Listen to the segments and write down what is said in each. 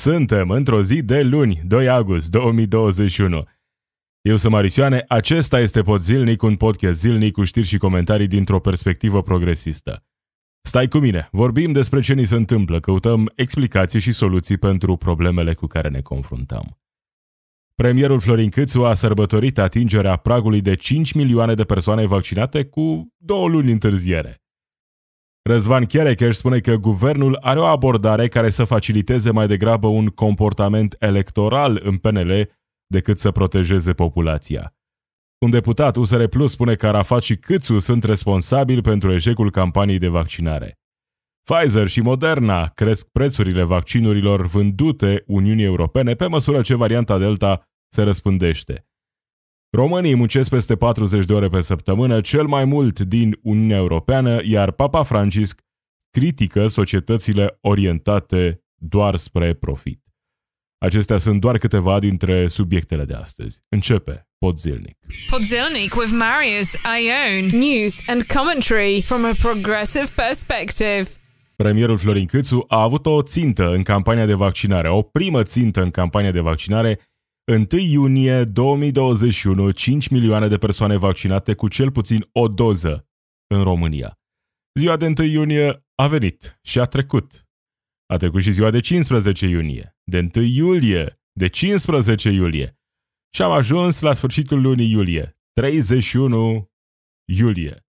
Suntem într-o zi de luni, 2 august 2021. Eu sunt Marisioane, acesta este Pod Zilnic, un podcast zilnic cu știri și comentarii dintr-o perspectivă progresistă. Stai cu mine, vorbim despre ce ni se întâmplă, căutăm explicații și soluții pentru problemele cu care ne confruntăm. Premierul Florin Câțu a sărbătorit atingerea pragului de 5 milioane de persoane vaccinate cu două luni întârziere. Răzvan Cherecheș spune că guvernul are o abordare care să faciliteze mai degrabă un comportament electoral în PNL decât să protejeze populația. Un deputat USR Plus spune că Arafat și Câțu sunt responsabili pentru eșecul campaniei de vaccinare. Pfizer și Moderna cresc prețurile vaccinurilor vândute Uniunii Europene pe măsură ce varianta Delta se răspândește. Românii muncesc peste 40 de ore pe săptămână, cel mai mult din Uniunea Europeană, iar Papa Francisc critică societățile orientate doar spre profit. Acestea sunt doar câteva dintre subiectele de astăzi. Începe Podzilnic. Podzilnic with Marius Ione. News and commentary from a progressive perspective. Premierul Florin Câțu a avut o țintă în campania de vaccinare, o primă țintă în campania de vaccinare 1 iunie 2021, 5 milioane de persoane vaccinate cu cel puțin o doză în România. Ziua de 1 iunie a venit și a trecut. A trecut și ziua de 15 iunie, de 1 iulie, de 15 iulie. Și am ajuns la sfârșitul lunii iulie, 31 iulie.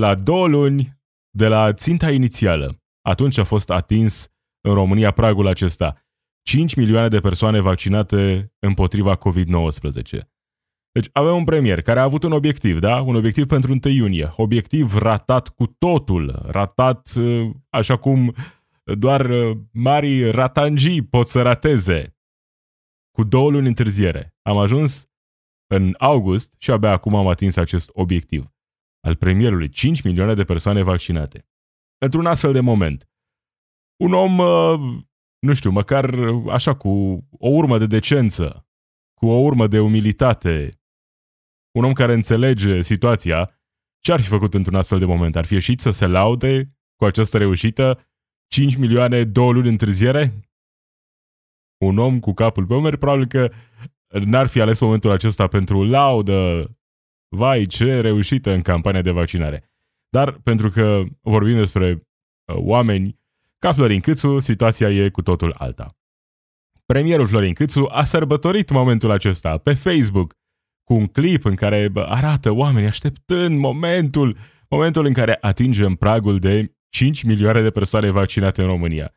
La două luni de la ținta inițială, atunci a fost atins în România pragul acesta, 5 milioane de persoane vaccinate împotriva COVID-19. Deci avem un premier care a avut un obiectiv, da? Un obiectiv pentru 1 iunie. Obiectiv ratat cu totul. Ratat uh, așa cum doar uh, mari ratangi pot să rateze. Cu două luni întârziere. Am ajuns în august și abia acum am atins acest obiectiv al premierului. 5 milioane de persoane vaccinate. Într-un astfel de moment. Un om uh, nu știu, măcar așa cu o urmă de decență, cu o urmă de umilitate, un om care înțelege situația, ce ar fi făcut într-un astfel de moment? Ar fi ieșit să se laude cu această reușită 5 milioane, două luni întârziere? Un om cu capul pe umeri probabil că n-ar fi ales momentul acesta pentru laudă. Vai, ce reușită în campania de vaccinare. Dar pentru că vorbim despre uh, oameni ca Florin Câțu, situația e cu totul alta. Premierul Florin Câțu a sărbătorit momentul acesta pe Facebook cu un clip în care arată oamenii așteptând momentul, momentul în care atingem pragul de 5 milioane de persoane vaccinate în România.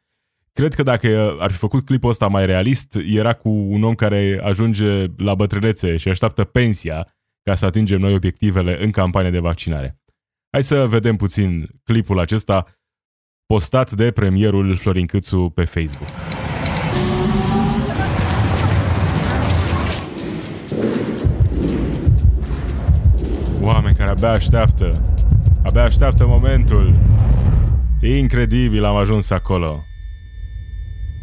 Cred că dacă ar fi făcut clipul ăsta mai realist, era cu un om care ajunge la bătrânețe și așteaptă pensia ca să atingem noi obiectivele în campania de vaccinare. Hai să vedem puțin clipul acesta postat de premierul Florin Câțu pe Facebook. Oameni care abia așteaptă, abia așteaptă momentul. Incredibil, am ajuns acolo.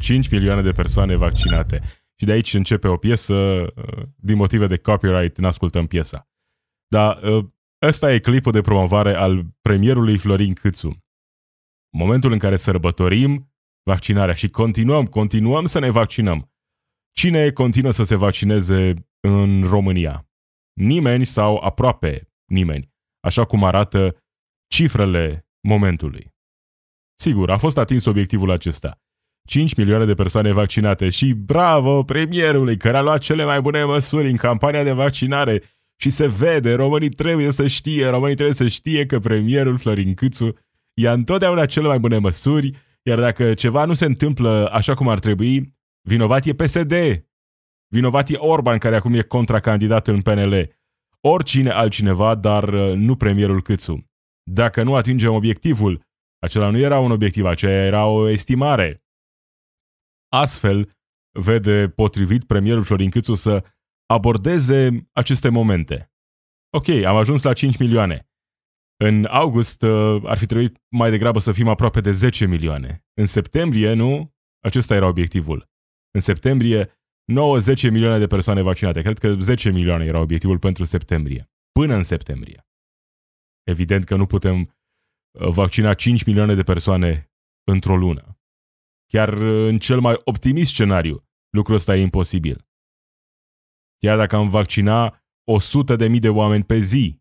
5 milioane de persoane vaccinate. Și de aici începe o piesă, uh, din motive de copyright, n-ascultăm piesa. Dar uh, ăsta e clipul de promovare al premierului Florin Câțu momentul în care sărbătorim vaccinarea și continuăm, continuăm să ne vaccinăm. Cine continuă să se vaccineze în România? Nimeni sau aproape nimeni, așa cum arată cifrele momentului. Sigur, a fost atins obiectivul acesta. 5 milioane de persoane vaccinate și bravo premierului care a luat cele mai bune măsuri în campania de vaccinare și se vede, românii trebuie să știe, românii trebuie să știe că premierul Florin Câțu ia întotdeauna cele mai bune măsuri, iar dacă ceva nu se întâmplă așa cum ar trebui, vinovat e PSD. Vinovat e Orban, care acum e contracandidat în PNL. Oricine altcineva, dar uh, nu premierul Câțu. Dacă nu atingem obiectivul, acela nu era un obiectiv, aceea era o estimare. Astfel, vede potrivit premierul Florin Câțu să abordeze aceste momente. Ok, am ajuns la 5 milioane. În august uh, ar fi trebuit mai degrabă să fim aproape de 10 milioane. În septembrie, nu? Acesta era obiectivul. În septembrie, 9-10 milioane de persoane vaccinate. Cred că 10 milioane era obiectivul pentru septembrie. Până în septembrie. Evident că nu putem uh, vaccina 5 milioane de persoane într-o lună. Chiar în cel mai optimist scenariu, lucrul ăsta e imposibil. Chiar dacă am vaccina 100 de mii de oameni pe zi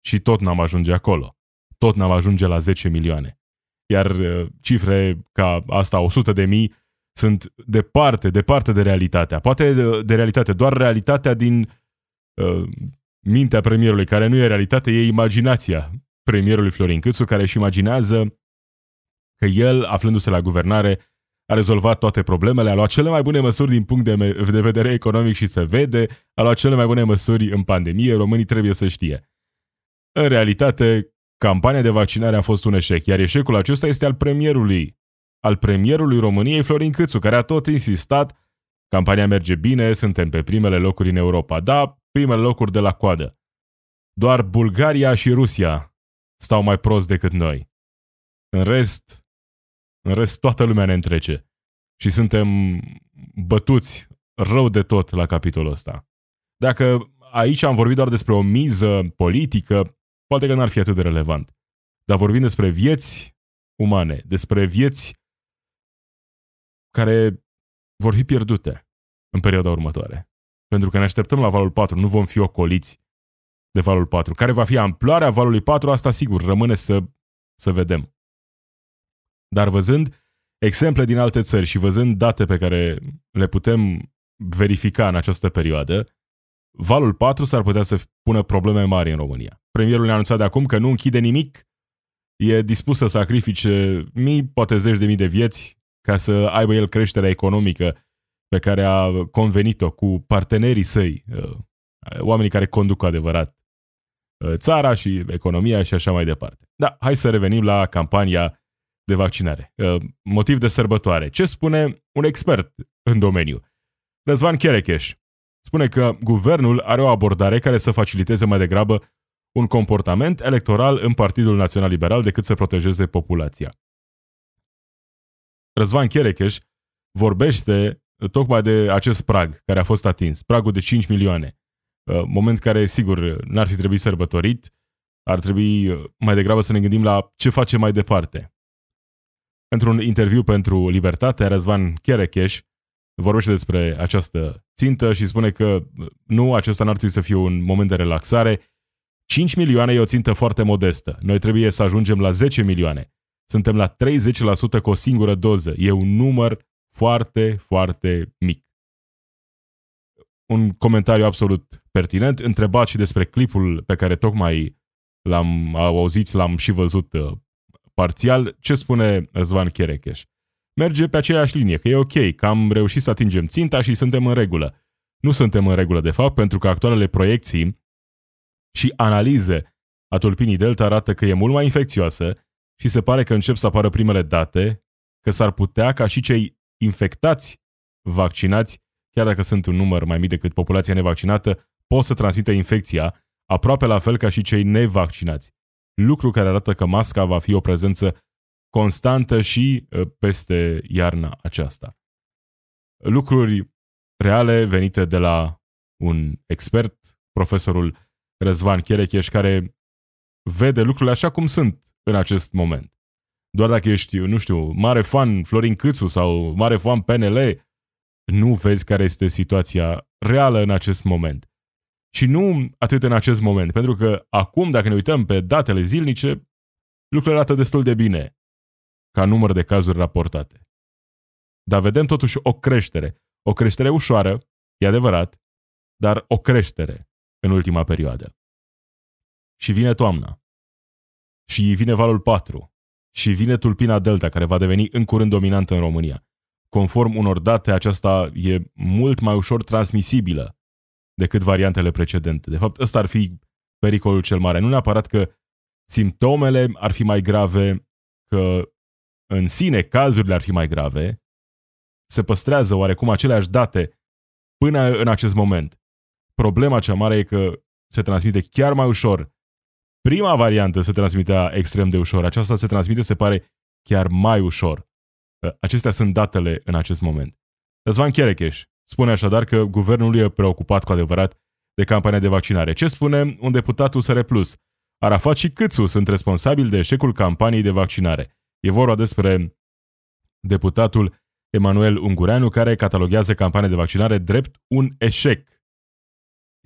și tot n-am ajunge acolo. Tot n-am ajunge la 10 milioane. Iar uh, cifre ca asta, 100 de mii, sunt departe, departe de realitatea. Poate de, de realitate, doar realitatea din uh, mintea premierului, care nu e realitate, e imaginația premierului Florin Câțu, care își imaginează că el, aflându-se la guvernare, a rezolvat toate problemele, a luat cele mai bune măsuri din punct de, de vedere economic și se vede, a luat cele mai bune măsuri în pandemie, românii trebuie să știe. În realitate, campania de vaccinare a fost un eșec, iar eșecul acesta este al premierului, al premierului României, Florin Câțu, care a tot insistat Campania merge bine, suntem pe primele locuri în Europa. Da, primele locuri de la coadă. Doar Bulgaria și Rusia stau mai prost decât noi. În rest, în rest toată lumea ne întrece. Și suntem bătuți rău de tot la capitolul ăsta. Dacă aici am vorbit doar despre o miză politică, poate că n-ar fi atât de relevant. Dar vorbim despre vieți umane, despre vieți care vor fi pierdute în perioada următoare. Pentru că ne așteptăm la valul 4, nu vom fi ocoliți de valul 4. Care va fi amploarea valului 4, asta sigur rămâne să, să vedem. Dar văzând exemple din alte țări și văzând date pe care le putem verifica în această perioadă, valul 4 s-ar putea să pună probleme mari în România. Premierul ne-a anunțat de acum că nu închide nimic, e dispus să sacrifice mii, poate zeci de mii de vieți ca să aibă el creșterea economică pe care a convenit-o cu partenerii săi, uh, oamenii care conduc adevărat uh, țara și economia și așa mai departe. Da, hai să revenim la campania de vaccinare. Uh, motiv de sărbătoare. Ce spune un expert în domeniu? Răzvan Cherecheș spune că guvernul are o abordare care să faciliteze mai degrabă un comportament electoral în Partidul Național Liberal decât să protejeze populația. Răzvan Cherecheș vorbește tocmai de acest prag care a fost atins, pragul de 5 milioane. Uh, moment care, sigur, n-ar fi trebuit sărbătorit, ar trebui uh, mai degrabă să ne gândim la ce face mai departe. Într-un interviu pentru Libertate, Răzvan Cherecheș vorbește despre această țintă și spune că uh, nu, acesta n-ar trebui să fie un moment de relaxare. 5 milioane e o țintă foarte modestă. Noi trebuie să ajungem la 10 milioane. Suntem la 30% cu o singură doză. E un număr foarte, foarte mic. Un comentariu absolut pertinent, întrebat și despre clipul pe care tocmai l-am auzit, l-am și văzut uh, parțial, ce spune Răzvan Cherecheș? Merge pe aceeași linie, că e ok, că am reușit să atingem ținta și suntem în regulă. Nu suntem în regulă, de fapt, pentru că actualele proiecții și analize a tulpinii Delta arată că e mult mai infecțioasă și se pare că încep să apară primele date că s-ar putea ca și cei infectați vaccinați, chiar dacă sunt un număr mai mic decât populația nevaccinată, pot să transmită infecția aproape la fel ca și cei nevaccinați. Lucru care arată că masca va fi o prezență constantă și uh, peste iarna aceasta. Lucruri reale venite de la un expert, profesorul Răzvan Cherecheș, care vede lucrurile așa cum sunt în acest moment. Doar dacă ești, nu știu, mare fan Florin Câțu sau mare fan PNL, nu vezi care este situația reală în acest moment. Și nu atât în acest moment, pentru că acum, dacă ne uităm pe datele zilnice, lucrurile arată destul de bine ca număr de cazuri raportate. Dar vedem totuși o creștere. O creștere ușoară, e adevărat, dar o creștere în ultima perioadă. Și vine toamna. Și vine valul 4 și vine tulpina Delta, care va deveni în curând dominantă în România. Conform unor date, aceasta e mult mai ușor transmisibilă decât variantele precedente. De fapt, ăsta ar fi pericolul cel mare. Nu neapărat că simptomele ar fi mai grave, că în sine cazurile ar fi mai grave, se păstrează oarecum aceleași date până în acest moment. Problema cea mare e că se transmite chiar mai ușor Prima variantă se transmitea extrem de ușor. Aceasta se transmite, se pare, chiar mai ușor. Uh, acestea sunt datele în acest moment. Răzvan Cherecheș spune așadar că guvernul e preocupat cu adevărat de campania de vaccinare. Ce spune un deputat USR+. Arafat și Câțu sunt responsabili de eșecul campaniei de vaccinare. E vorba despre deputatul Emanuel Ungureanu, care cataloguează campania de vaccinare drept un eșec.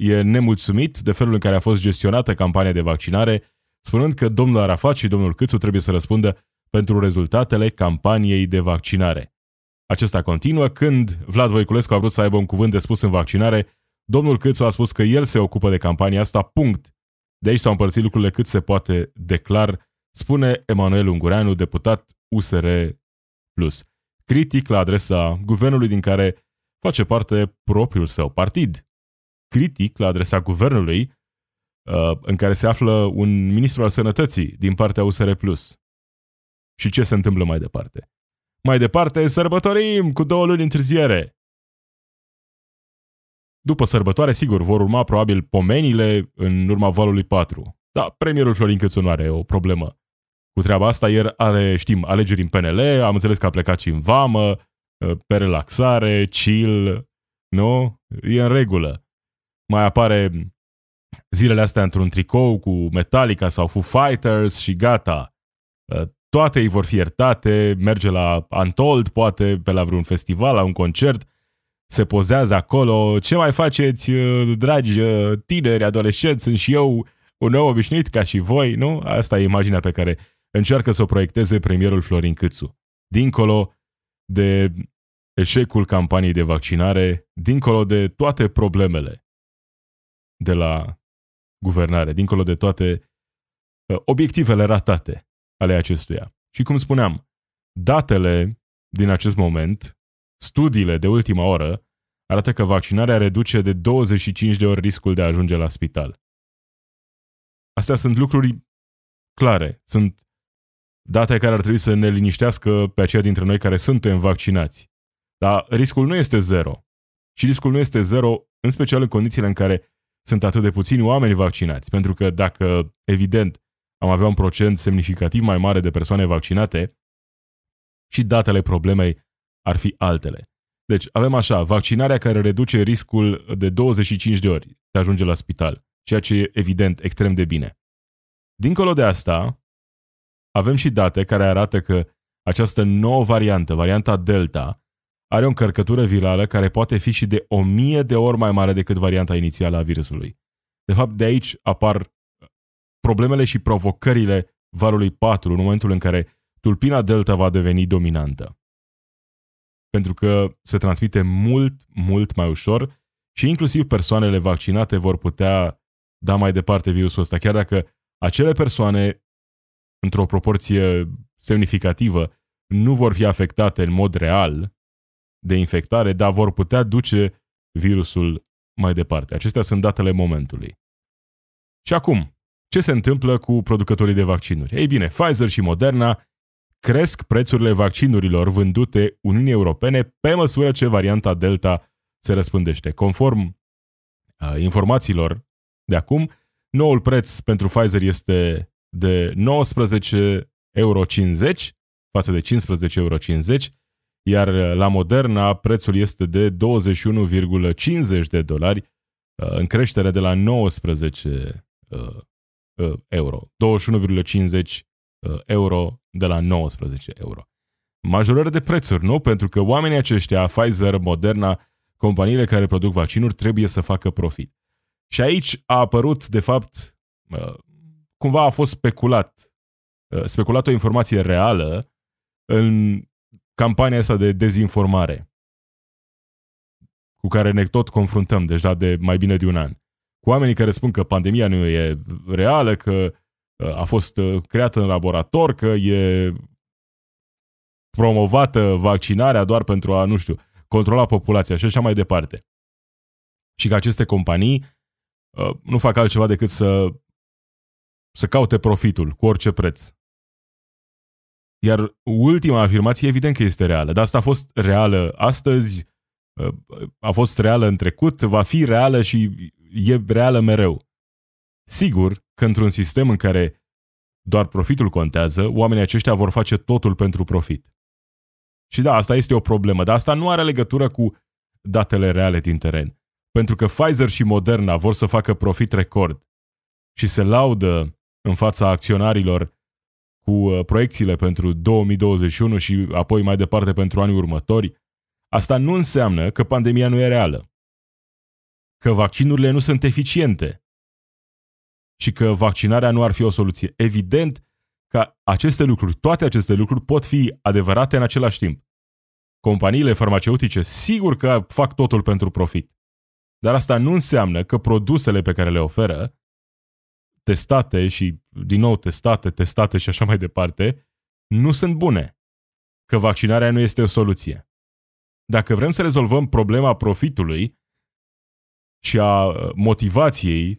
E nemulțumit de felul în care a fost gestionată campania de vaccinare, spunând că domnul Arafat și domnul Câțu trebuie să răspundă pentru rezultatele campaniei de vaccinare. Acesta continuă când Vlad Voiculescu a vrut să aibă un cuvânt de spus în vaccinare, domnul Câțu a spus că el se ocupă de campania asta, punct. De aici s-au împărțit lucrurile cât se poate declar, spune Emanuel Ungureanu, deputat USR+. Critic la adresa guvernului din care face parte propriul său partid. Critic la adresa guvernului uh, în care se află un ministru al sănătății din partea USR+. Și ce se întâmplă mai departe? Mai departe, sărbătorim cu două luni întârziere. După sărbătoare, sigur, vor urma probabil pomenile în urma valului 4. Da, premierul Florin Cățu nu are o problemă cu treaba asta. Ieri are, știm, alegeri în PNL, am înțeles că a plecat și în vamă, pe relaxare, chill, nu? E în regulă. Mai apare zilele astea într-un tricou cu Metallica sau Foo Fighters și gata toate îi vor fi iertate, merge la Antold, poate pe la vreun festival, la un concert, se pozează acolo. Ce mai faceți, uh, dragi uh, tineri, adolescenți? Sunt și eu un nou obișnuit ca și voi, nu? Asta e imaginea pe care încearcă să o proiecteze premierul Florin Câțu. Dincolo de eșecul campaniei de vaccinare, dincolo de toate problemele de la guvernare, dincolo de toate uh, obiectivele ratate ale acestuia. Și cum spuneam, datele din acest moment, studiile de ultima oră, arată că vaccinarea reduce de 25 de ori riscul de a ajunge la spital. Astea sunt lucruri clare, sunt date care ar trebui să ne liniștească pe aceia dintre noi care suntem vaccinați. Dar riscul nu este zero. Și riscul nu este zero, în special în condițiile în care sunt atât de puțini oameni vaccinați. Pentru că dacă, evident, am avea un procent semnificativ mai mare de persoane vaccinate și datele problemei ar fi altele. Deci avem așa, vaccinarea care reduce riscul de 25 de ori de a ajunge la spital, ceea ce e evident extrem de bine. Dincolo de asta, avem și date care arată că această nouă variantă, varianta Delta, are o încărcătură virală care poate fi și de 1000 de ori mai mare decât varianta inițială a virusului. De fapt, de aici apar problemele și provocările valului 4 în momentul în care tulpina delta va deveni dominantă. Pentru că se transmite mult, mult mai ușor și inclusiv persoanele vaccinate vor putea da mai departe virusul ăsta, chiar dacă acele persoane, într-o proporție semnificativă, nu vor fi afectate în mod real de infectare, dar vor putea duce virusul mai departe. Acestea sunt datele momentului. Și acum, ce se întâmplă cu producătorii de vaccinuri? Ei bine, Pfizer și Moderna cresc prețurile vaccinurilor vândute Uniunii Europene pe măsură ce varianta Delta se răspândește. Conform uh, informațiilor de acum, noul preț pentru Pfizer este de 19,50 euro față de 15,50 euro, iar la Moderna prețul este de 21,50 de dolari, uh, în creștere de la 19 uh, Uh, euro. 21,50 uh, euro de la 19 euro. Majorări de prețuri, nu? Pentru că oamenii aceștia, Pfizer, Moderna, companiile care produc vaccinuri, trebuie să facă profit. Și aici a apărut, de fapt, uh, cumva a fost speculat, speculat o informație reală în campania asta de dezinformare cu care ne tot confruntăm deja de mai bine de un an cu oamenii care spun că pandemia nu e reală, că uh, a fost uh, creată în laborator, că e promovată vaccinarea doar pentru a, nu știu, controla populația și așa mai departe. Și că aceste companii uh, nu fac altceva decât să, să caute profitul cu orice preț. Iar ultima afirmație, evident că este reală, dar asta a fost reală astăzi, a fost reală în trecut, va fi reală și e reală mereu. Sigur că într-un sistem în care doar profitul contează, oamenii aceștia vor face totul pentru profit. Și da, asta este o problemă, dar asta nu are legătură cu datele reale din teren. Pentru că Pfizer și Moderna vor să facă profit record și se laudă în fața acționarilor cu uh, proiecțiile pentru 2021 și apoi mai departe pentru anii următori, asta nu înseamnă că pandemia nu e reală, că vaccinurile nu sunt eficiente și că vaccinarea nu ar fi o soluție. Evident că aceste lucruri, toate aceste lucruri pot fi adevărate în același timp. Companiile farmaceutice sigur că fac totul pentru profit. Dar asta nu înseamnă că produsele pe care le oferă, testate și din nou testate, testate și așa mai departe, nu sunt bune. Că vaccinarea nu este o soluție. Dacă vrem să rezolvăm problema profitului și a uh, motivației,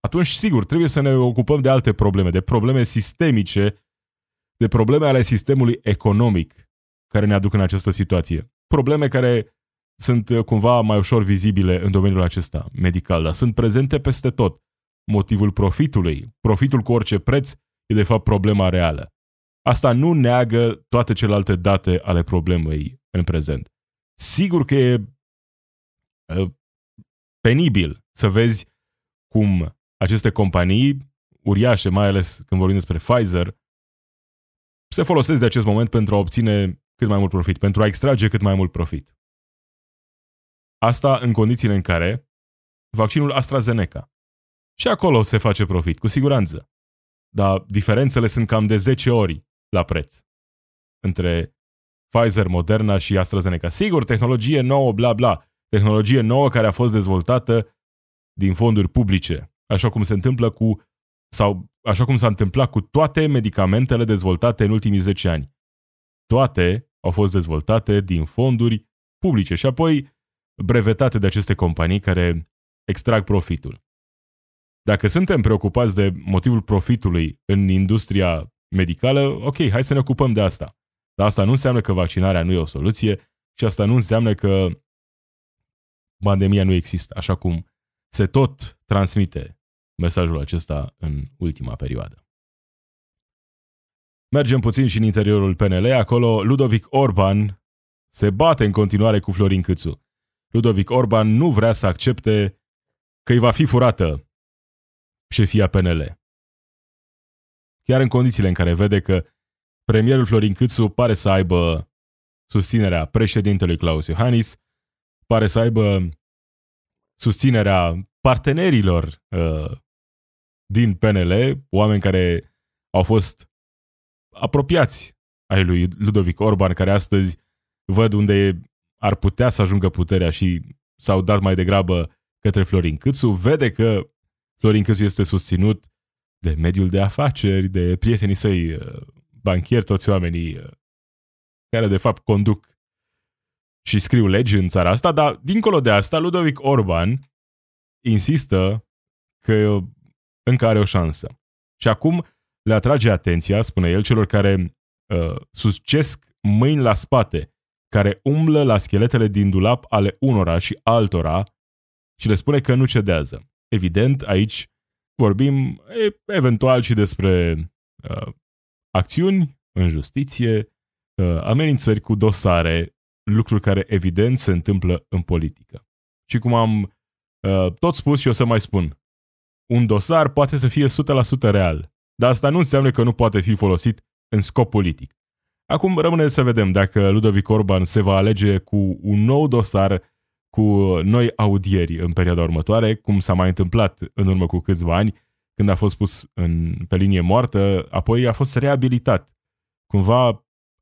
atunci, sigur, trebuie să ne ocupăm de alte probleme, de probleme sistemice, de probleme ale sistemului economic care ne aduc în această situație. Probleme care sunt uh, cumva mai ușor vizibile în domeniul acesta medical, dar sunt prezente peste tot. Motivul profitului, profitul cu orice preț, e de fapt problema reală. Asta nu neagă toate celelalte date ale problemei în prezent. Sigur că e uh, penibil să vezi cum aceste companii uriașe, mai ales când vorbim despre Pfizer, se folosesc de acest moment pentru a obține cât mai mult profit, pentru a extrage cât mai mult profit. Asta în condițiile în care vaccinul AstraZeneca. Și acolo se face profit, cu siguranță. Dar diferențele sunt cam de 10 ori la preț între Pfizer, Moderna și AstraZeneca. Sigur, tehnologie nouă, bla bla. Tehnologie nouă care a fost dezvoltată din fonduri publice, așa cum se întâmplă cu sau așa cum s-a întâmplat cu toate medicamentele dezvoltate în ultimii 10 ani. Toate au fost dezvoltate din fonduri publice și apoi brevetate de aceste companii care extrag profitul. Dacă suntem preocupați de motivul profitului în industria medicală, ok, hai să ne ocupăm de asta. Dar asta nu înseamnă că vaccinarea nu e o soluție și asta nu înseamnă că pandemia nu există, așa cum se tot transmite mesajul acesta în ultima perioadă. Mergem puțin și în interiorul PNL, acolo Ludovic Orban se bate în continuare cu Florin Câțu. Ludovic Orban nu vrea să accepte că îi va fi furată șefia PNL. Chiar în condițiile în care vede că premierul Florin Câțu pare să aibă susținerea președintelui Claus Iohannis, pare să aibă susținerea partenerilor uh, din PNL, oameni care au fost apropiați ai lui Ludovic Orban, care astăzi văd unde ar putea să ajungă puterea și s-au dat mai degrabă către Florin Câțu, vede că Florin Câțu este susținut de mediul de afaceri, de prietenii săi uh, banchieri, toți oamenii uh, care de fapt conduc și scriu legi în țara asta, dar dincolo de asta, Ludovic Orban insistă că încă are o șansă. Și acum le atrage atenția, spune el, celor care uh, suscesc mâini la spate care umblă la scheletele din dulap ale unora și altora și le spune că nu cedează. Evident, aici vorbim eventual și despre uh, acțiuni în justiție, uh, amenințări cu dosare, lucruri care evident se întâmplă în politică. Și cum am uh, tot spus și o să mai spun, un dosar poate să fie 100% real, dar asta nu înseamnă că nu poate fi folosit în scop politic. Acum rămâne să vedem dacă Ludovic Orban se va alege cu un nou dosar cu noi audieri în perioada următoare, cum s-a mai întâmplat în urmă cu câțiva ani, când a fost pus în, pe linie moartă, apoi a fost reabilitat. Cumva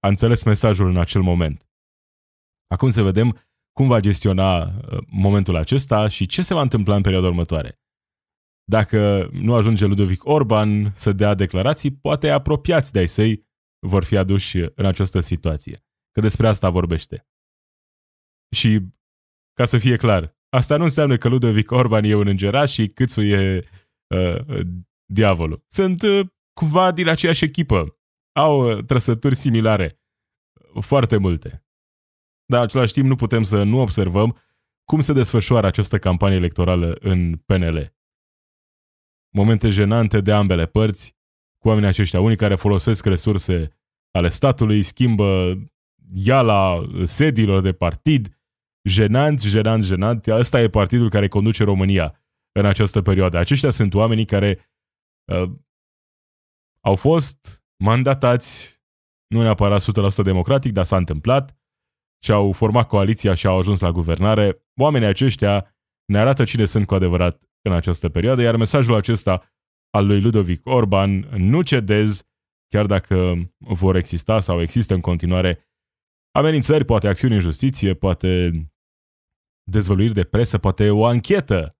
a înțeles mesajul în acel moment. Acum să vedem cum va gestiona uh, momentul acesta și ce se va întâmpla în perioada următoare. Dacă nu ajunge Ludovic Orban să dea declarații, poate apropiați de-ai săi vor fi aduși în această situație. Că despre asta vorbește. Și, ca să fie clar, asta nu înseamnă că Ludovic Orban e un îngeraș și Câțu e uh, diavolul. Sunt uh, cumva din aceeași echipă. Au uh, trăsături similare. Foarte multe. Dar, în același timp, nu putem să nu observăm cum se desfășoară această campanie electorală în PNL. Momente jenante de ambele părți, cu oamenii aceștia, unii care folosesc resurse ale statului, schimbă la sediilor de partid, jenant, jenant, jenant. Ăsta e partidul care conduce România în această perioadă. Aceștia sunt oamenii care uh, au fost mandatați, nu neapărat 100% democratic, dar s-a întâmplat și au format coaliția și au ajuns la guvernare. Oamenii aceștia ne arată cine sunt cu adevărat în această perioadă, iar mesajul acesta al lui Ludovic Orban, nu cedez, chiar dacă vor exista sau există în continuare amenințări, poate acțiuni în justiție, poate dezvăluiri de presă, poate o anchetă.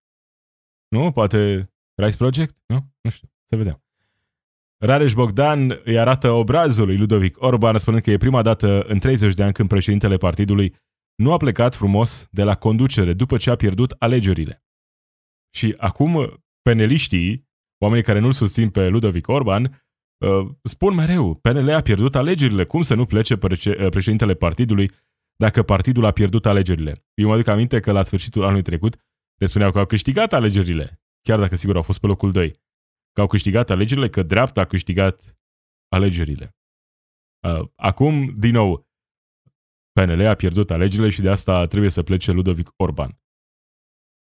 Nu? Poate Rice Project? Nu? Nu știu. Să vedem. Rareș Bogdan îi arată obrazul lui Ludovic Orban, spunând că e prima dată în 30 de ani când președintele partidului nu a plecat frumos de la conducere după ce a pierdut alegerile. Și acum peneliștii, oamenii care nu-l susțin pe Ludovic Orban, uh, spun mereu, PNL a pierdut alegerile, cum să nu plece uh, președintele partidului dacă partidul a pierdut alegerile? Eu mă aduc aminte că la sfârșitul anului trecut le spuneau că au câștigat alegerile, chiar dacă sigur au fost pe locul 2. Că au câștigat alegerile, că dreapta a câștigat alegerile. Uh, acum, din nou, PNL a pierdut alegerile și de asta trebuie să plece Ludovic Orban.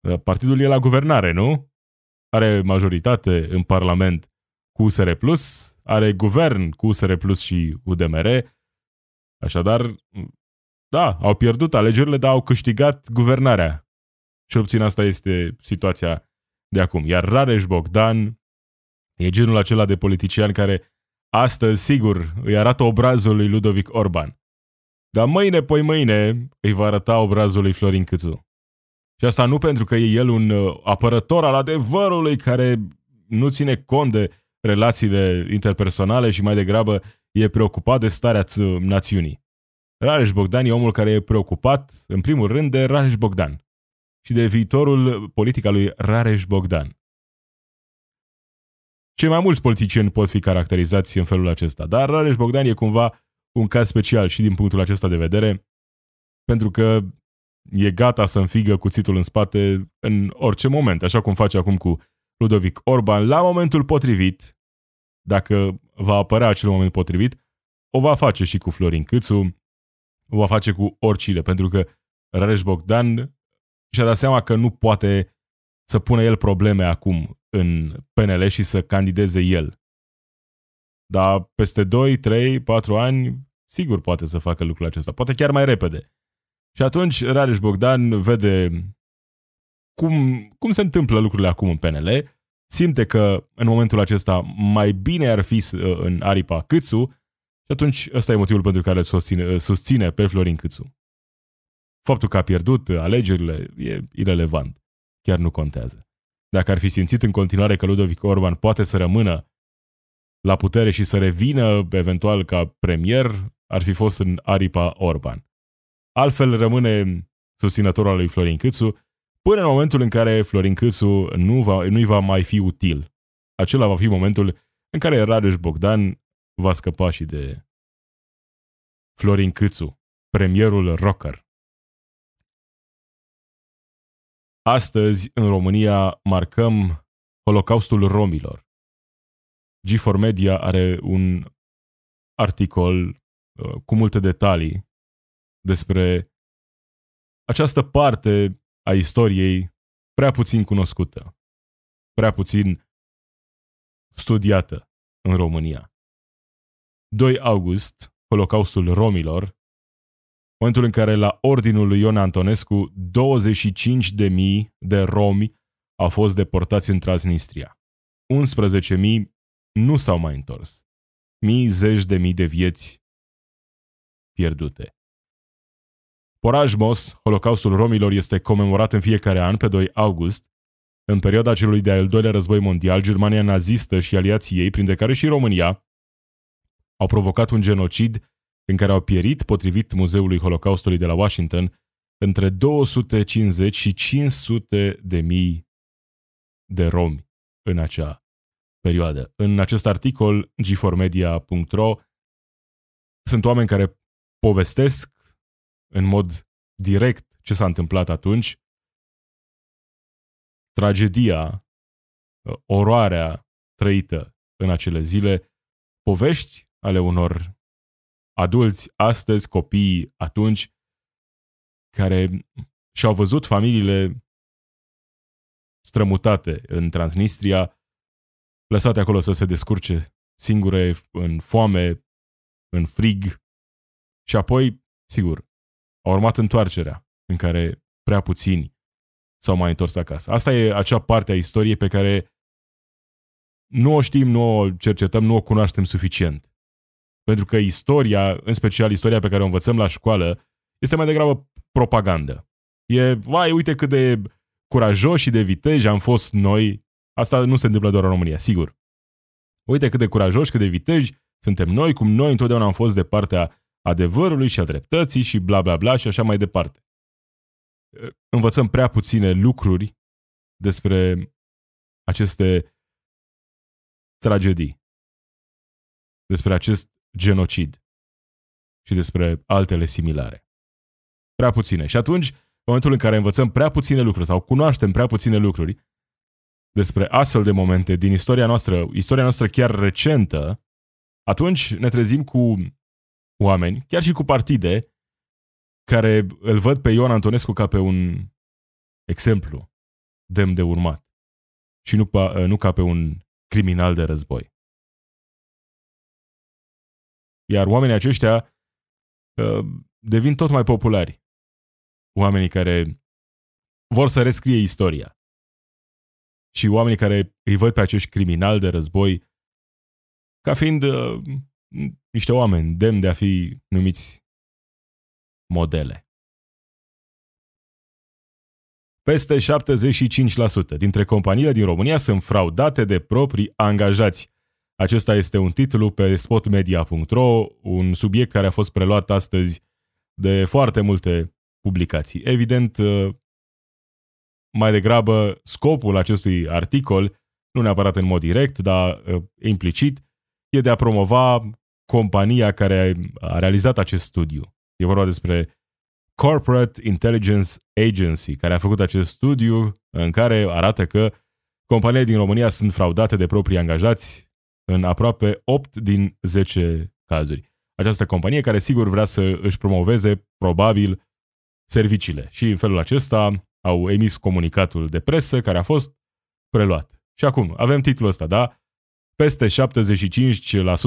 Uh, partidul e la guvernare, nu? Are majoritate în Parlament cu USR+, are guvern cu USR Plus și UDMR, așadar, da, au pierdut alegerile, dar au câștigat guvernarea. Și obțin asta este situația de acum. Iar Rareș Bogdan e genul acela de politician care astăzi, sigur, îi arată obrazul lui Ludovic Orban. Dar mâine, poi mâine, îi va arăta obrazul lui Florin Câțu. Și asta nu pentru că e el un uh, apărător al adevărului care nu ține cont de relațiile interpersonale și mai degrabă e preocupat de starea națiunii. Rareș Bogdan e omul care e preocupat, în primul rând, de Rareș Bogdan și de viitorul politic al lui Rareș Bogdan. Cei mai mulți politicieni pot fi caracterizați în felul acesta, dar Rareș Bogdan e cumva un caz special și din punctul acesta de vedere, pentru că e gata să înfigă cuțitul în spate în orice moment, așa cum face acum cu Ludovic Orban, la momentul potrivit, dacă va apărea acel moment potrivit, o va face și cu Florin Câțu, o va face cu oricine, pentru că Rareș Bogdan și-a dat seama că nu poate să pună el probleme acum în PNL și să candideze el. Dar peste 2, 3, 4 ani, sigur poate să facă lucrul acesta, poate chiar mai repede. Și atunci Rareș Bogdan vede cum, cum se întâmplă lucrurile acum în PNL, simte că în momentul acesta mai bine ar fi în aripa Câțu și atunci ăsta e motivul pentru care îl susține, susține pe Florin Câțu. Faptul că a pierdut alegerile e irelevant. Chiar nu contează. Dacă ar fi simțit în continuare că Ludovic Orban poate să rămână la putere și să revină eventual ca premier, ar fi fost în aripa Orban. Altfel rămâne susținătorul al lui Florin Câțu până în momentul în care Florin Câțu nu va, nu-i va mai fi util. Acela va fi momentul în care Radeș Bogdan va scăpa și de Florin Câțu, premierul rocker. Astăzi, în România, marcăm Holocaustul romilor. G4 Media are un articol uh, cu multe detalii despre această parte a istoriei prea puțin cunoscută, prea puțin studiată în România. 2 august, Holocaustul romilor, momentul în care la ordinul lui Ion Antonescu 25.000 de romi au fost deportați în Transnistria. 11.000 nu s-au mai întors. Mii zeci de mii de vieți pierdute. Porajmos, Holocaustul romilor, este comemorat în fiecare an pe 2 august. În perioada celui de-al doilea război mondial, Germania nazistă și aliații ei, printre care și România, au provocat un genocid în care au pierit, potrivit Muzeului Holocaustului de la Washington, între 250 și 500 de mii de romi în acea perioadă. În acest articol, g4media.ro, sunt oameni care povestesc în mod direct ce s-a întâmplat atunci, tragedia, oroarea trăită în acele zile, povești ale unor adulți astăzi, copii atunci, care și-au văzut familiile strămutate în Transnistria, lăsate acolo să se descurce singure în foame, în frig. Și apoi, sigur, a urmat întoarcerea în care prea puțini s-au mai întors acasă. Asta e acea parte a istoriei pe care nu o știm, nu o cercetăm, nu o cunoaștem suficient. Pentru că istoria, în special istoria pe care o învățăm la școală, este mai degrabă propagandă. E, vai, uite cât de curajoși și de viteji am fost noi. Asta nu se întâmplă doar în România, sigur. Uite cât de curajoși, cât de viteji suntem noi, cum noi întotdeauna am fost de partea adevărului și a dreptății și bla bla bla și așa mai departe. Învățăm prea puține lucruri despre aceste tragedii, despre acest genocid și despre altele similare. Prea puține. Și atunci, în momentul în care învățăm prea puține lucruri sau cunoaștem prea puține lucruri despre astfel de momente din istoria noastră, istoria noastră chiar recentă, atunci ne trezim cu oameni, chiar și cu partide, care îl văd pe Ioan Antonescu ca pe un exemplu demn de urmat și nu, pa, nu ca pe un criminal de război. Iar oamenii aceștia uh, devin tot mai populari. Oamenii care vor să rescrie istoria. Și oamenii care îi văd pe acești criminali de război ca fiind uh, niște oameni demni de a fi numiți modele. Peste 75% dintre companiile din România sunt fraudate de proprii angajați. Acesta este un titlu pe spotmedia.ro, un subiect care a fost preluat astăzi de foarte multe publicații. Evident, mai degrabă, scopul acestui articol, nu neapărat în mod direct, dar implicit, e de a promova compania care a realizat acest studiu. E vorba despre Corporate Intelligence Agency, care a făcut acest studiu în care arată că companiile din România sunt fraudate de proprii angajați în aproape 8 din 10 cazuri. Această companie care sigur vrea să își promoveze probabil serviciile și în felul acesta au emis comunicatul de presă care a fost preluat. Și acum avem titlul ăsta, da? Peste 75%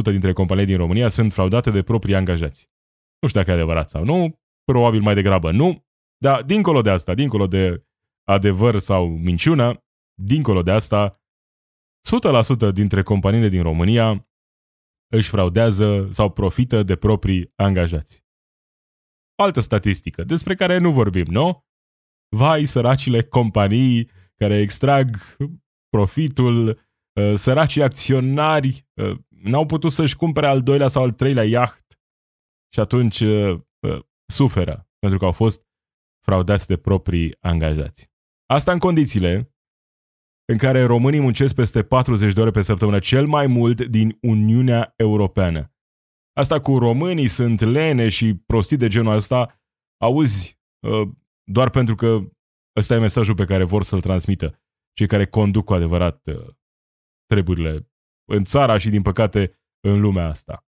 dintre companiile din România sunt fraudate de proprii angajați. Nu știu dacă e adevărat sau nu, probabil mai degrabă nu, dar dincolo de asta, dincolo de adevăr sau minciună, dincolo de asta, 100% dintre companiile din România își fraudează sau profită de proprii angajați. Altă statistică, despre care nu vorbim, nu? Vai, săracile companii care extrag profitul, uh, săracii acționari uh, n-au putut să-și cumpere al doilea sau al treilea iaht și atunci uh, suferă pentru că au fost fraudați de proprii angajați. Asta în condițiile în care românii muncesc peste 40 de ore pe săptămână, cel mai mult din Uniunea Europeană. Asta cu românii sunt lene și prostii de genul ăsta, auzi uh, doar pentru că ăsta e mesajul pe care vor să-l transmită cei care conduc cu adevărat uh, treburile în țara și, din păcate, în lumea asta.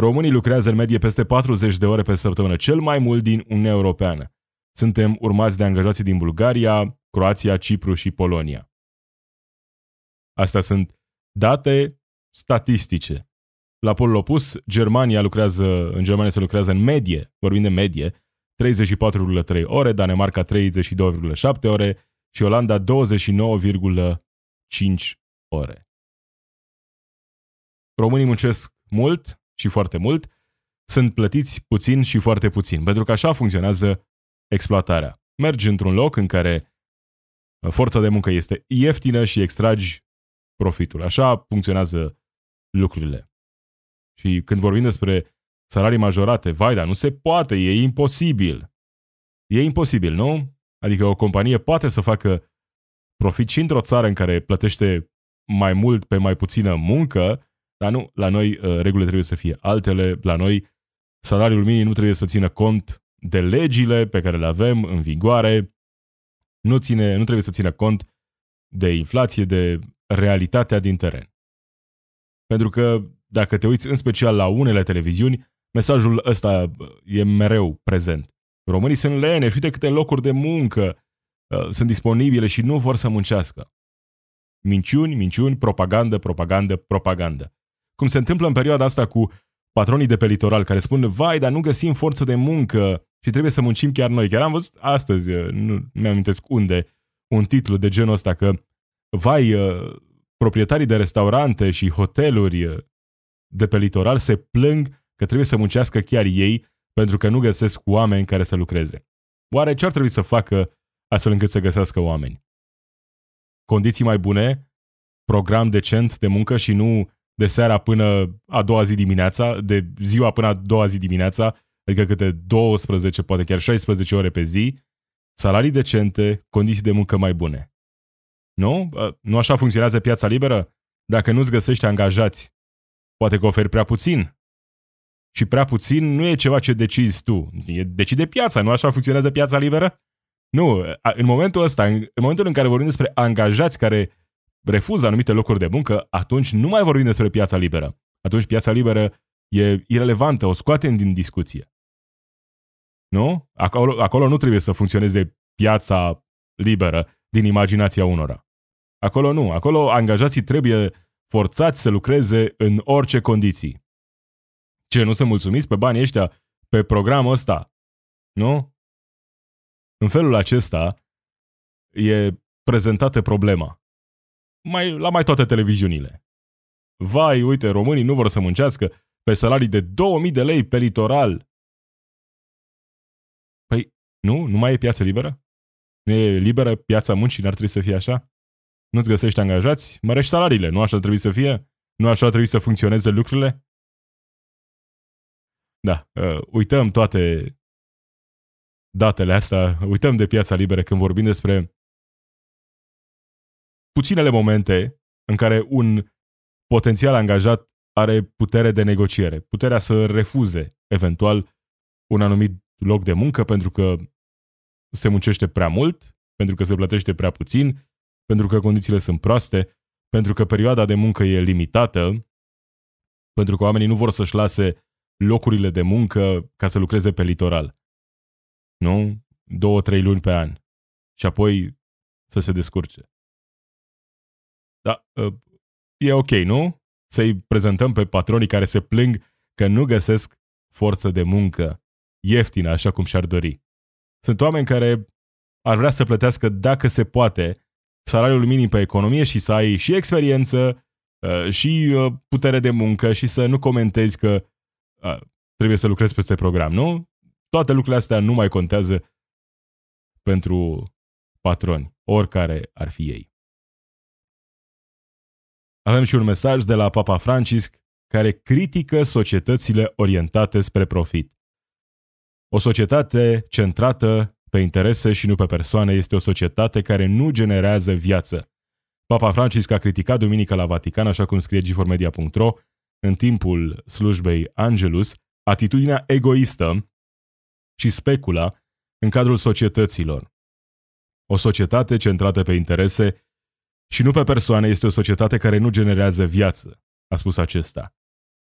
Românii lucrează în medie peste 40 de ore pe săptămână, cel mai mult din Uniunea Europeană. Suntem urmați de angajații din Bulgaria, Croația, Cipru și Polonia. Astea sunt date statistice. La polul opus, Germania lucrează, în Germania se lucrează în medie, vorbim de medie, 34,3 ore, Danemarca 32,7 ore și Olanda 29,5 ore. Românii muncesc mult, și foarte mult, sunt plătiți puțin și foarte puțin, pentru că așa funcționează exploatarea. Mergi într-un loc în care uh, forța de muncă este ieftină și extragi profitul. Așa funcționează lucrurile. Și când vorbim despre salarii majorate, vai, dar nu se poate, e imposibil. E imposibil, nu? Adică o companie poate să facă profit și într-o țară în care plătește mai mult pe mai puțină muncă, dar nu, la noi uh, regulile trebuie să fie altele, la noi salariul minim nu trebuie să țină cont de legile pe care le avem în vigoare, nu, ține, nu trebuie să țină cont de inflație, de realitatea din teren. Pentru că dacă te uiți în special la unele televiziuni, mesajul ăsta uh, e mereu prezent. Românii sunt lene și uite câte locuri de muncă uh, sunt disponibile și nu vor să muncească. Minciuni, minciuni, propagandă, propagandă, propagandă. cum se întâmplă în perioada asta cu patronii de pe litoral care spun, vai, dar nu găsim forță de muncă și trebuie să muncim chiar noi. Chiar am văzut astăzi, nu mi-am amintesc unde, un titlu de genul ăsta că, vai, proprietarii de restaurante și hoteluri de pe litoral se plâng că trebuie să muncească chiar ei pentru că nu găsesc oameni care să lucreze. Oare ce ar trebui să facă astfel încât să găsească oameni? Condiții mai bune, program decent de muncă și nu de seara până a doua zi dimineața, de ziua până a doua zi dimineața, adică câte 12, poate chiar 16 ore pe zi, salarii decente, condiții de muncă mai bune. Nu? Nu așa funcționează piața liberă? Dacă nu-ți găsești angajați, poate că oferi prea puțin. Și prea puțin nu e ceva ce decizi tu. E, decide piața, nu așa funcționează piața liberă? Nu, în momentul ăsta, în momentul în care vorbim despre angajați care refuză anumite locuri de muncă, atunci nu mai vorbim despre piața liberă. Atunci piața liberă e irelevantă, o scoatem din discuție. Nu? Acolo, acolo nu trebuie să funcționeze piața liberă din imaginația unora. Acolo nu. Acolo angajații trebuie forțați să lucreze în orice condiții. Ce, nu sunt mulțumiți pe banii ăștia pe programul ăsta? Nu? În felul acesta e prezentată problema mai, la mai toate televiziunile. Vai, uite, românii nu vor să muncească pe salarii de 2000 de lei pe litoral. Păi, nu? Nu mai e piață liberă? Nu e liberă piața muncii, n-ar trebui să fie așa? Nu-ți găsești angajați? Mărești salariile, nu așa ar trebui să fie? Nu așa ar trebui să funcționeze lucrurile? Da, uh, uităm toate datele astea, uităm de piața liberă când vorbim despre puținele momente în care un potențial angajat are putere de negociere, puterea să refuze eventual un anumit loc de muncă pentru că se muncește prea mult, pentru că se plătește prea puțin, pentru că condițiile sunt proaste, pentru că perioada de muncă e limitată, pentru că oamenii nu vor să-și lase locurile de muncă ca să lucreze pe litoral. Nu? Două, trei luni pe an. Și apoi să se descurce. Da, ă, e ok, nu? Să-i prezentăm pe patronii care se plâng că nu găsesc forță de muncă ieftină, așa cum și-ar dori. Sunt oameni care ar vrea să plătească, dacă se poate, salariul minim pe economie și să ai și experiență, ă, și ă, putere de muncă și să nu comentezi că trebuie să lucrezi peste program, nu? Toate lucrurile astea nu mai contează pentru patroni, oricare ar fi ei. Avem și un mesaj de la Papa Francisc care critică societățile orientate spre profit. O societate centrată pe interese și nu pe persoane este o societate care nu generează viață. Papa Francisc a criticat duminică la Vatican, așa cum scrie giformedia.ro, în timpul slujbei Angelus, atitudinea egoistă și specula în cadrul societăților. O societate centrată pe interese și nu pe persoane este o societate care nu generează viață, a spus acesta.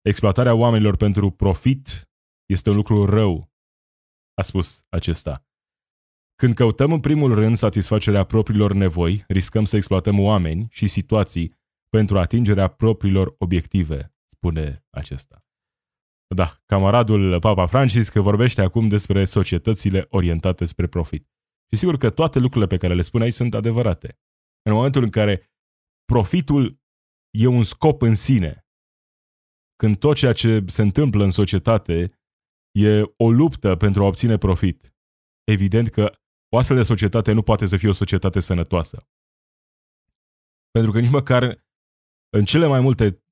Exploatarea oamenilor pentru profit este un lucru rău, a spus acesta. Când căutăm în primul rând satisfacerea propriilor nevoi, riscăm să exploatăm oameni și situații pentru atingerea propriilor obiective, spune acesta. Da, camaradul Papa Francisc vorbește acum despre societățile orientate spre profit. Și sigur că toate lucrurile pe care le spune aici sunt adevărate. În momentul în care profitul e un scop în sine, când tot ceea ce se întâmplă în societate e o luptă pentru a obține profit, evident că o astfel de societate nu poate să fie o societate sănătoasă. Pentru că nici măcar în cele mai multe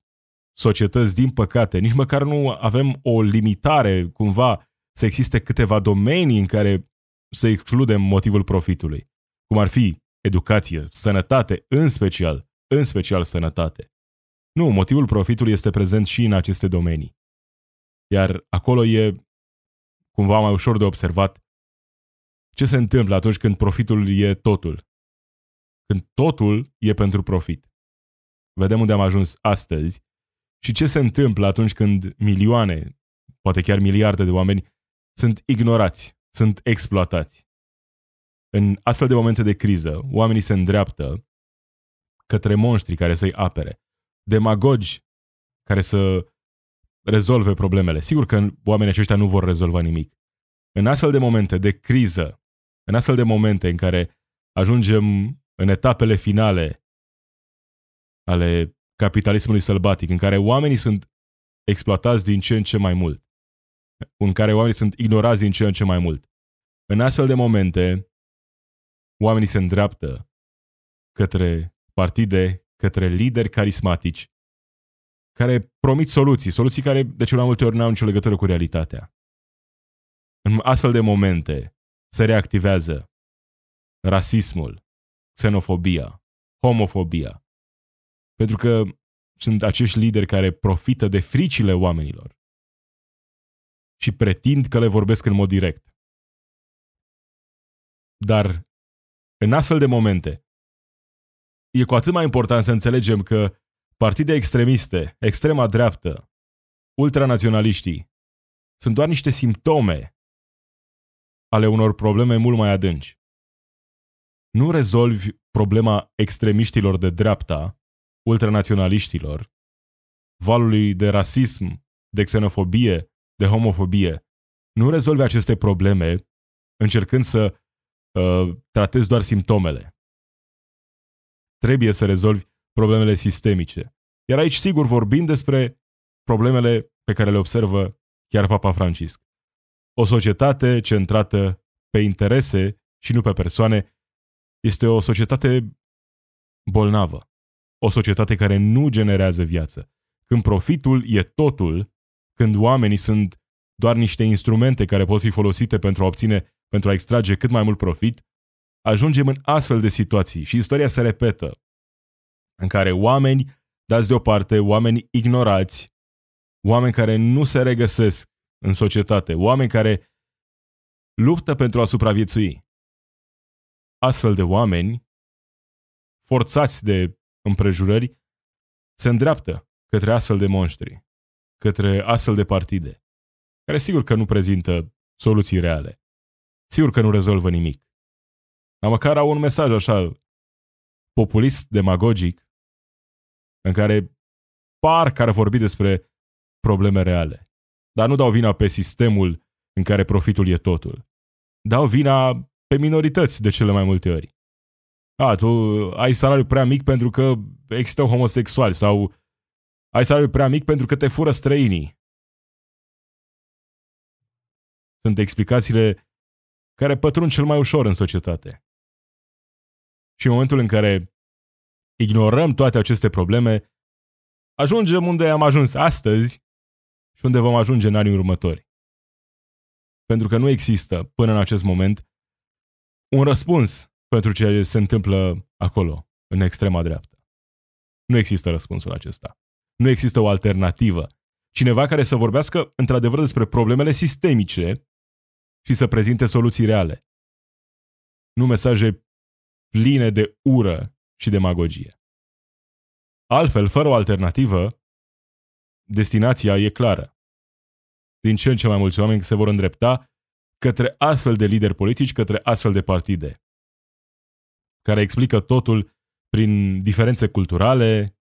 societăți, din păcate, nici măcar nu avem o limitare, cumva, să existe câteva domenii în care să excludem motivul profitului, cum ar fi educație, sănătate, în special, în special sănătate. Nu, motivul profitului este prezent și în aceste domenii. Iar acolo e cumva mai ușor de observat ce se întâmplă atunci când profitul e totul. Când totul e pentru profit. Vedem unde am ajuns astăzi și ce se întâmplă atunci când milioane, poate chiar miliarde de oameni sunt ignorați, sunt exploatați. În astfel de momente de criză, oamenii se îndreaptă către monștri care să-i apere, demagogi care să rezolve problemele. Sigur că oamenii aceștia nu vor rezolva nimic. În astfel de momente de criză, în astfel de momente în care ajungem în etapele finale ale capitalismului sălbatic, în care oamenii sunt exploatați din ce în ce mai mult, în care oamenii sunt ignorați din ce în ce mai mult. În astfel de momente, oamenii se îndreaptă către partide, către lideri carismatici, care promit soluții, soluții care de cel mai multe ori nu au nicio legătură cu realitatea. În astfel de momente se reactivează rasismul, xenofobia, homofobia. Pentru că sunt acești lideri care profită de fricile oamenilor și pretind că le vorbesc în mod direct. Dar în astfel de momente e cu atât mai important să înțelegem că partide extremiste, extrema dreaptă, ultranaționaliștii, sunt doar niște simptome ale unor probleme mult mai adânci. Nu rezolvi problema extremiștilor de dreapta, ultranaționaliștilor, valului de rasism, de xenofobie, de homofobie. Nu rezolvi aceste probleme încercând să uh, tratezi doar simptomele. Trebuie să rezolvi problemele sistemice. Iar aici, sigur, vorbim despre problemele pe care le observă chiar Papa Francisc. O societate centrată pe interese și nu pe persoane este o societate bolnavă. O societate care nu generează viață. Când profitul e totul, când oamenii sunt doar niște instrumente care pot fi folosite pentru a obține, pentru a extrage cât mai mult profit, ajungem în astfel de situații și istoria se repetă, în care oameni dați deoparte, oameni ignorați, oameni care nu se regăsesc în societate, oameni care luptă pentru a supraviețui. Astfel de oameni, forțați de împrejurări, se îndreaptă către astfel de monștri, către astfel de partide, care sigur că nu prezintă soluții reale, sigur că nu rezolvă nimic. Dar măcar au un mesaj așa populist, demagogic, în care par care vorbi despre probleme reale. Dar nu dau vina pe sistemul în care profitul e totul. Dau vina pe minorități de cele mai multe ori. A, tu ai salariu prea mic pentru că există homosexuali sau ai salariu prea mic pentru că te fură străinii. Sunt explicațiile care pătrund cel mai ușor în societate. Și în momentul în care ignorăm toate aceste probleme, ajungem unde am ajuns astăzi și unde vom ajunge în anii următori. Pentru că nu există, până în acest moment, un răspuns pentru ce se întâmplă acolo, în extrema dreaptă. Nu există răspunsul acesta. Nu există o alternativă. Cineva care să vorbească într-adevăr despre problemele sistemice și să prezinte soluții reale. Nu mesaje pline de ură și demagogie. Altfel, fără o alternativă, destinația e clară. Din ce în ce mai mulți oameni se vor îndrepta către astfel de lideri politici, către astfel de partide, care explică totul prin diferențe culturale,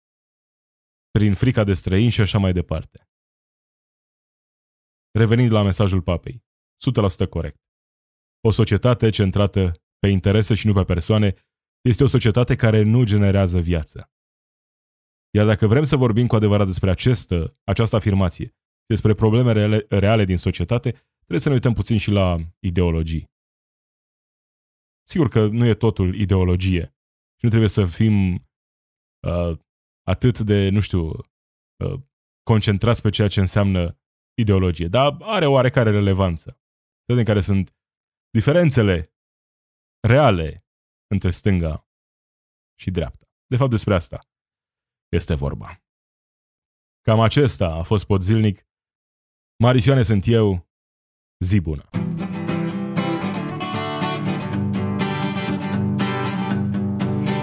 prin frica de străini și așa mai departe. Revenind la mesajul papei, 100% corect. O societate centrată pe interese și nu pe persoane este o societate care nu generează viață. Iar dacă vrem să vorbim cu adevărat despre această, această afirmație, despre probleme reale, reale din societate, trebuie să ne uităm puțin și la ideologii. Sigur că nu e totul ideologie și nu trebuie să fim uh, atât de, nu știu, uh, concentrați pe ceea ce înseamnă ideologie, dar are oarecare relevanță. Vedem care sunt diferențele reale între stânga și dreapta. De fapt, despre asta este vorba. Cam acesta a fost pot zilnic. Marisioane sunt eu. Zi bună!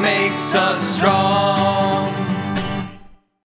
makes us strong.